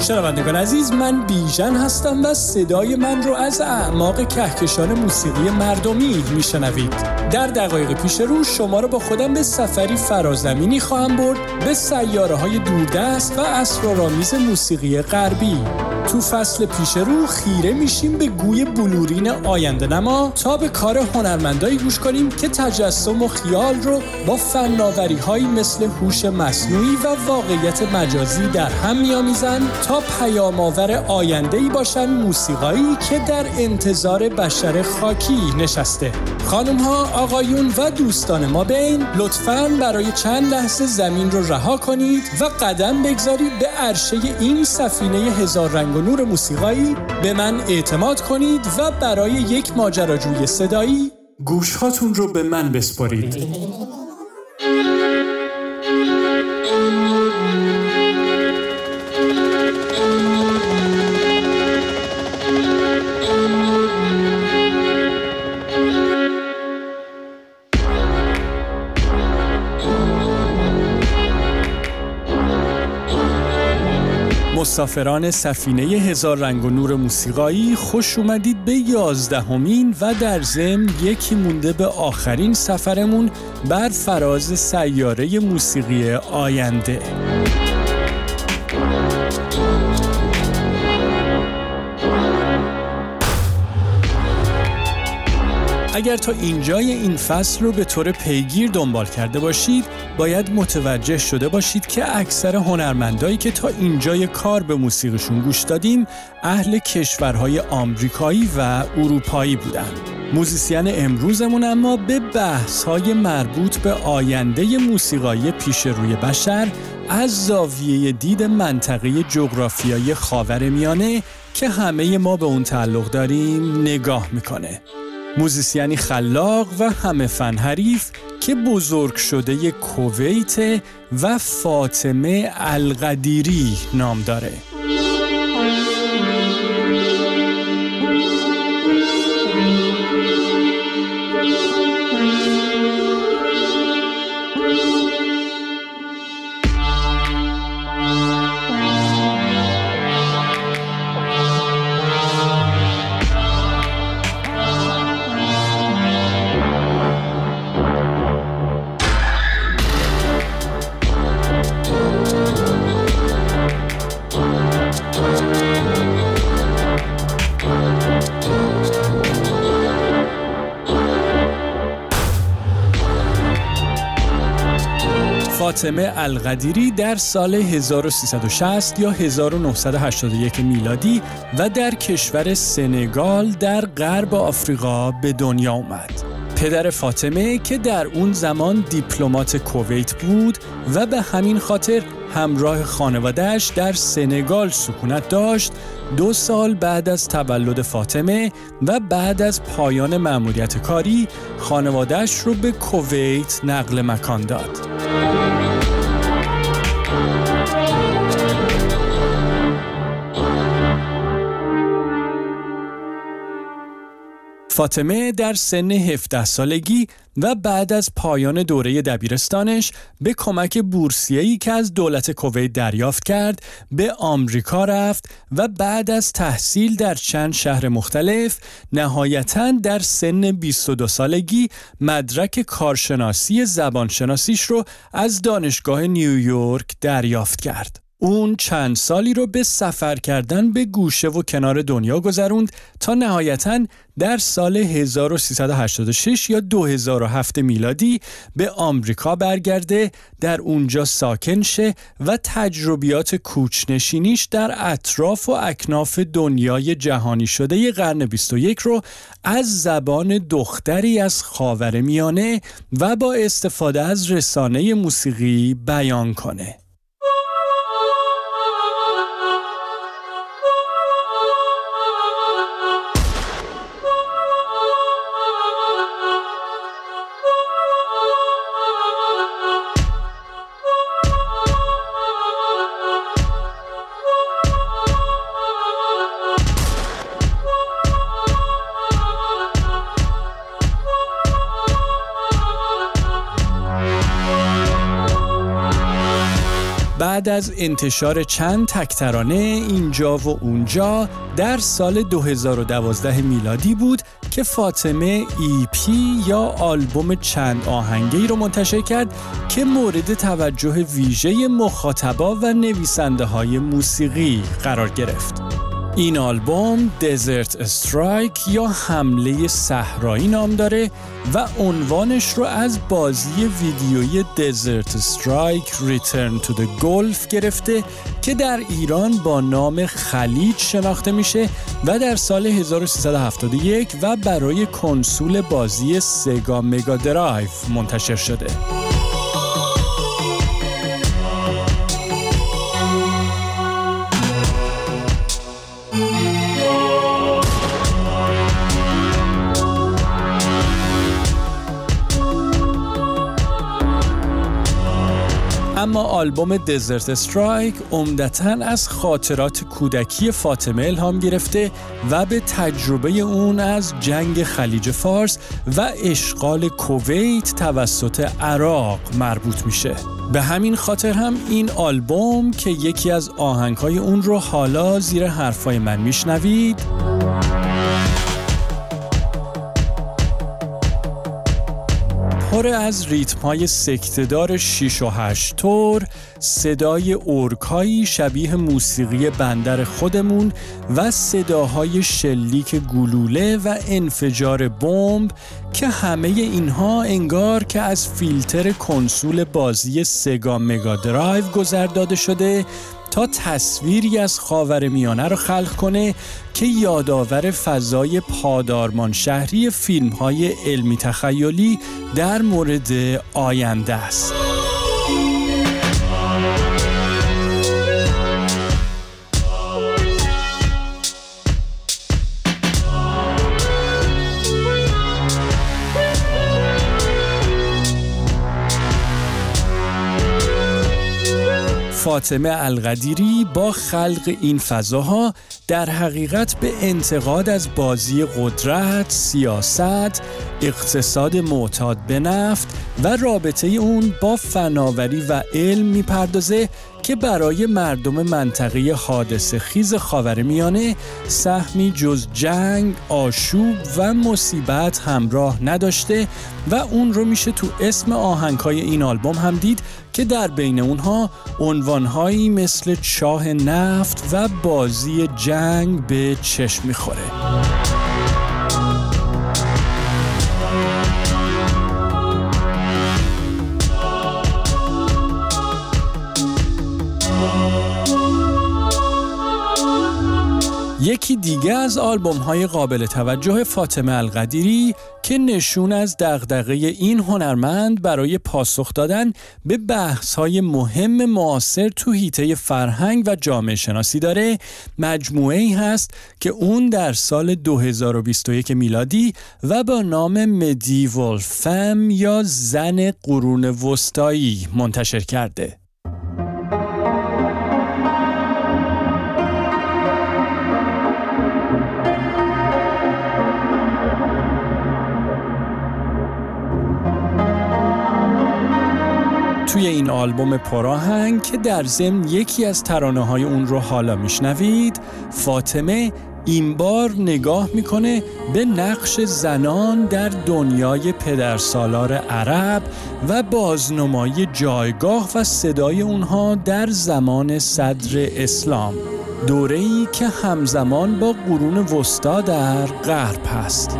شنوندگان عزیز من بیژن هستم و صدای من رو از اعماق کهکشان موسیقی مردمی میشنوید. در دقایق پیش رو شما رو با خودم به سفری فرازمینی خواهم برد به سیاره های دوردست و اسرارآمیز موسیقی غربی. تو فصل پیش رو خیره میشیم به گوی بلورین آینده نما تا به کار هنرمندایی گوش کنیم که تجسم و خیال رو با فناوری هایی مثل هوش مصنوعی و واقعیت مجازی در هم میآمیزند تا پیام آور آینده ای باشن موسیقایی که در انتظار بشر خاکی نشسته. خانم ها آقایون و دوستان ما بین لطفا برای چند لحظه زمین رو رها کنید و قدم بگذارید به عرشه این سفینه هزار رنگ و نور موسیقایی. به من اعتماد کنید و برای یک ماجراجوی صدایی گوشهاتون رو به من بسپارید مسافران سفینه هزار رنگ و نور موسیقایی خوش اومدید به یازدهمین و در ضمن یکی مونده به آخرین سفرمون بر فراز سیاره موسیقی آینده. اگر تا اینجای این فصل رو به طور پیگیر دنبال کرده باشید باید متوجه شده باشید که اکثر هنرمندایی که تا اینجای کار به موسیقیشون گوش دادیم اهل کشورهای آمریکایی و اروپایی بودن. موزیسین امروزمون اما به بحث های مربوط به آینده موسیقایی پیش روی بشر از زاویه دید منطقه جغرافیایی خاور میانه که همه ما به اون تعلق داریم نگاه می‌کنه. موزیسیانی خلاق و همه فن حریف که بزرگ شده کویت و فاطمه القدیری نام داره. فاطمه القدیری در سال 1360 یا 1981 میلادی و در کشور سنگال در غرب آفریقا به دنیا اومد. پدر فاطمه که در اون زمان دیپلمات کویت بود و به همین خاطر همراه خانوادهش در سنگال سکونت داشت دو سال بعد از تولد فاطمه و بعد از پایان مأموریت کاری خانوادهش رو به کویت نقل مکان داد. فاطمه در سن 17 سالگی و بعد از پایان دوره دبیرستانش به کمک بورسیه‌ای که از دولت کویت دریافت کرد به آمریکا رفت و بعد از تحصیل در چند شهر مختلف نهایتا در سن 22 سالگی مدرک کارشناسی زبانشناسیش رو از دانشگاه نیویورک دریافت کرد. اون چند سالی رو به سفر کردن به گوشه و کنار دنیا گذروند تا نهایتا در سال 1386 یا 2007 میلادی به آمریکا برگرده در اونجا ساکن شه و تجربیات کوچنشینیش در اطراف و اکناف دنیای جهانی شده قرن 21 رو از زبان دختری از خاور میانه و با استفاده از رسانه موسیقی بیان کنه. از انتشار چند تک‌ترانه اینجا و اونجا در سال 2012 میلادی بود که فاطمه EP یا آلبوم چند آهنگی رو منتشر کرد که مورد توجه ویژه مخاطبا و نویسنده های موسیقی قرار گرفت. این آلبوم Desert Strike یا حمله صحرایی نام داره و عنوانش رو از بازی ویدیویی Desert Strike Return to the Gulf گرفته که در ایران با نام خلیج شناخته میشه و در سال 1371 و برای کنسول بازی سگا مگا درایو منتشر شده. آلبوم دزرت استرایک عمدتا از خاطرات کودکی فاطمه الهام گرفته و به تجربه اون از جنگ خلیج فارس و اشغال کویت توسط عراق مربوط میشه. به همین خاطر هم این آلبوم که یکی از آهنگهای اون رو حالا زیر حرفای من میشنوید. پر از ریتم های سکته‌دار 6 و 8 تور صدای ارگ‌هایی شبیه موسیقی بندر خودمون و صداهای شلیک گلوله و انفجار بمب که همه اینها انگار که از فیلتر کنسول بازی Sega Mega Drive گذر داده شده تا تصویری از خاور میانه رو خلق کنه که یادآور فضای پادآرمان شهری فیلم های علمی تخیلی در مورد آینده است. فاطمه القدیری با خلق این فضاها در حقیقت به انتقاد از بازی قدرت، سیاست، اقتصاد معتاد به نفت و رابطه اون با فناوری و علم می‌پردازه که برای مردم منطقه حادث خیز میانه سهمی جز جنگ، آشوب و مصیبت همراه نداشته و اون رو میشه تو اسم آهنگهای این آلبوم هم دید که در بین اونها عنوانهایی مثل چاه نفت و بازی جنگ به چشم می‌خوره. یکی دیگه از آلبوم های قابل توجه فاطمه القدیری که نشون از دغدغه این هنرمند برای پاسخ دادن به بحث های مهم معاصر تو هیته فرهنگ و جامعه شناسی داره مجموعه ای هست که اون در سال 2021 میلادی و با نام مدیول فم یا زن قرون وسطایی منتشر کرده. آلبوم پراهنگ که در ضمن یکی از ترانه های اون رو حالا میشنوید فاطمه این بار نگاه می‌کنه به نقش زنان در دنیای پدرسالار عرب و بازنمایی جایگاه و صدای اونها در زمان صدر اسلام. دوره‌ای که همزمان با قرون وسطا در غرب هست.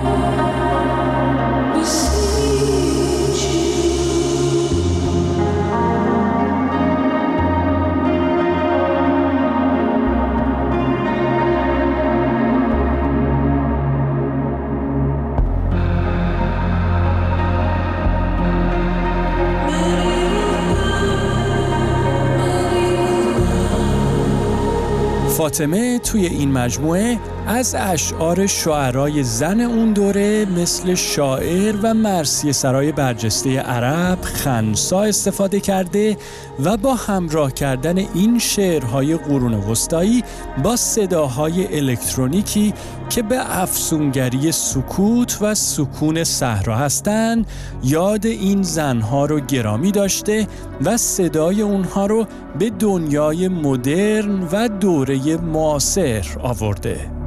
فاطمه توی این مجموعه از اشعار شعرای زن اون دوره مثل شاعر و مرسی سرای برجسته عرب خنسا استفاده کرده و با همراه کردن این شعرهای قرون وسطایی با صداهای الکترونیکی که به افسونگری سکوت و سکون صحرا هستند یاد این زنها رو گرامی داشته و صدای اونها رو به دنیای مدرن و دوره معاصر آورده.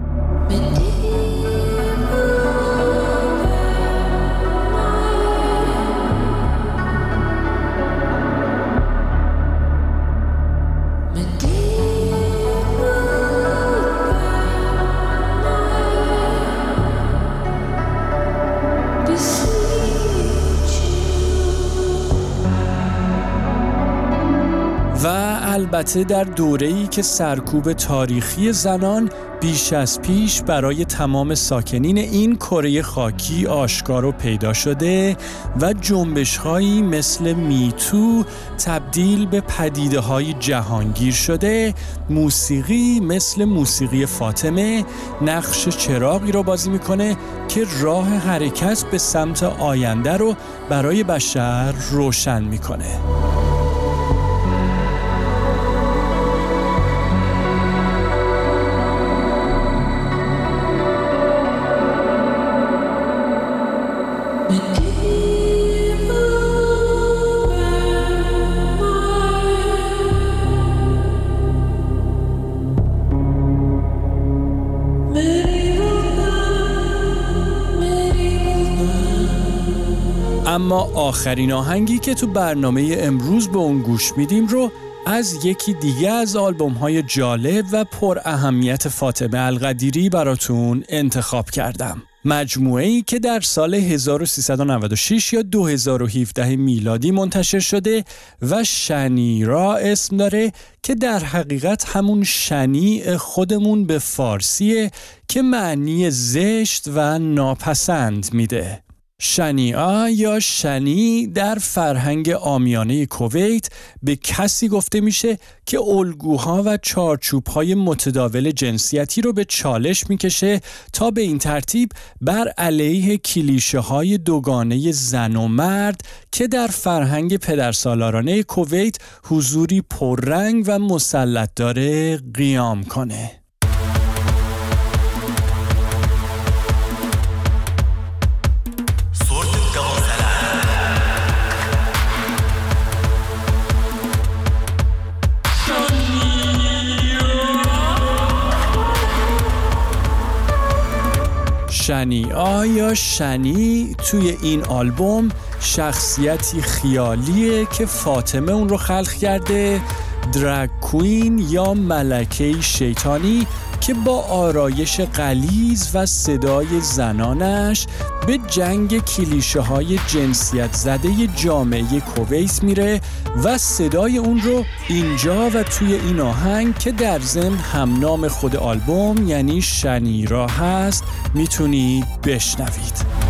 البته در دوره‌ای که سرکوب تاریخی زنان بیش از پیش برای تمام ساکنین این کره خاکی آشکار و پیدا شده و جنبش هایی مثل میتو تبدیل به پدیده های جهانگیر شده موسیقی مثل موسیقی فاطمه نقش چراغی رو بازی می‌کنه که راه حرکت به سمت آینده رو برای بشر روشن می‌کنه. اما آخرین آهنگی که تو برنامه امروز به اون گوش میدیم رو از یکی دیگه از آلبوم های جالب و پر اهمیت فاطمه القدیری براتون انتخاب کردم. مجموعه ای که در سال 1396 یا 2017 میلادی منتشر شده و شنیرا اسم داره که در حقیقت همون شنیع خودمون به فارسیه که معنی زشت و ناپسند میده. شنیعا یا شنی در فرهنگ آمیانه کویت به کسی گفته میشه که الگوها و چارچوبهای متداول جنسیتی رو به چالش می‌کشه تا به این ترتیب بر علیه کلیشه های دوگانه زن و مرد که در فرهنگ پدرسالارانه کویت حضوری پررنگ و مسلط داره قیام کنه. شنی. آیا شنی توی این آلبوم شخصیتی خیالیه که فاطمه اون رو خلق کرده؟ درگ کوین یا ملکه شیطانی؟ که با آرایش قلیز و صدای زنانش به جنگ کلیشه های جنسیت زده جامعه کویت میره و صدای اون رو اینجا و توی این آهنگ که در ضمن هم نام خود آلبوم یعنی شنیرا هست می‌تونید بشنوید.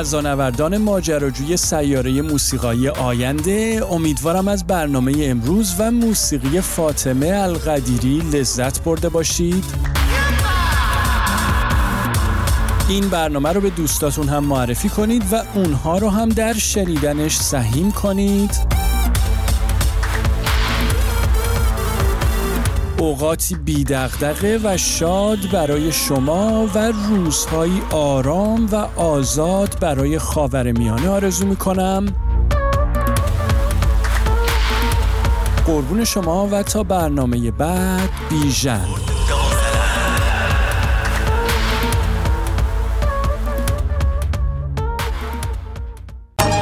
فضانوردان ماجراجوی سیاره موسیقایی آینده. امیدوارم از برنامه امروز و موسیقی فاطمه القدیری لذت برده باشید. این برنامه رو به دوستاتون هم معرفی کنید و اونها رو هم در شنیدنش سهیم کنید. اوقاتی بیدغدغه و شاد برای شما و روزهایی آرام و آزاد برای خاور میانه آرزو می‌کنم. قربون شما و تا برنامه بعد بیژن.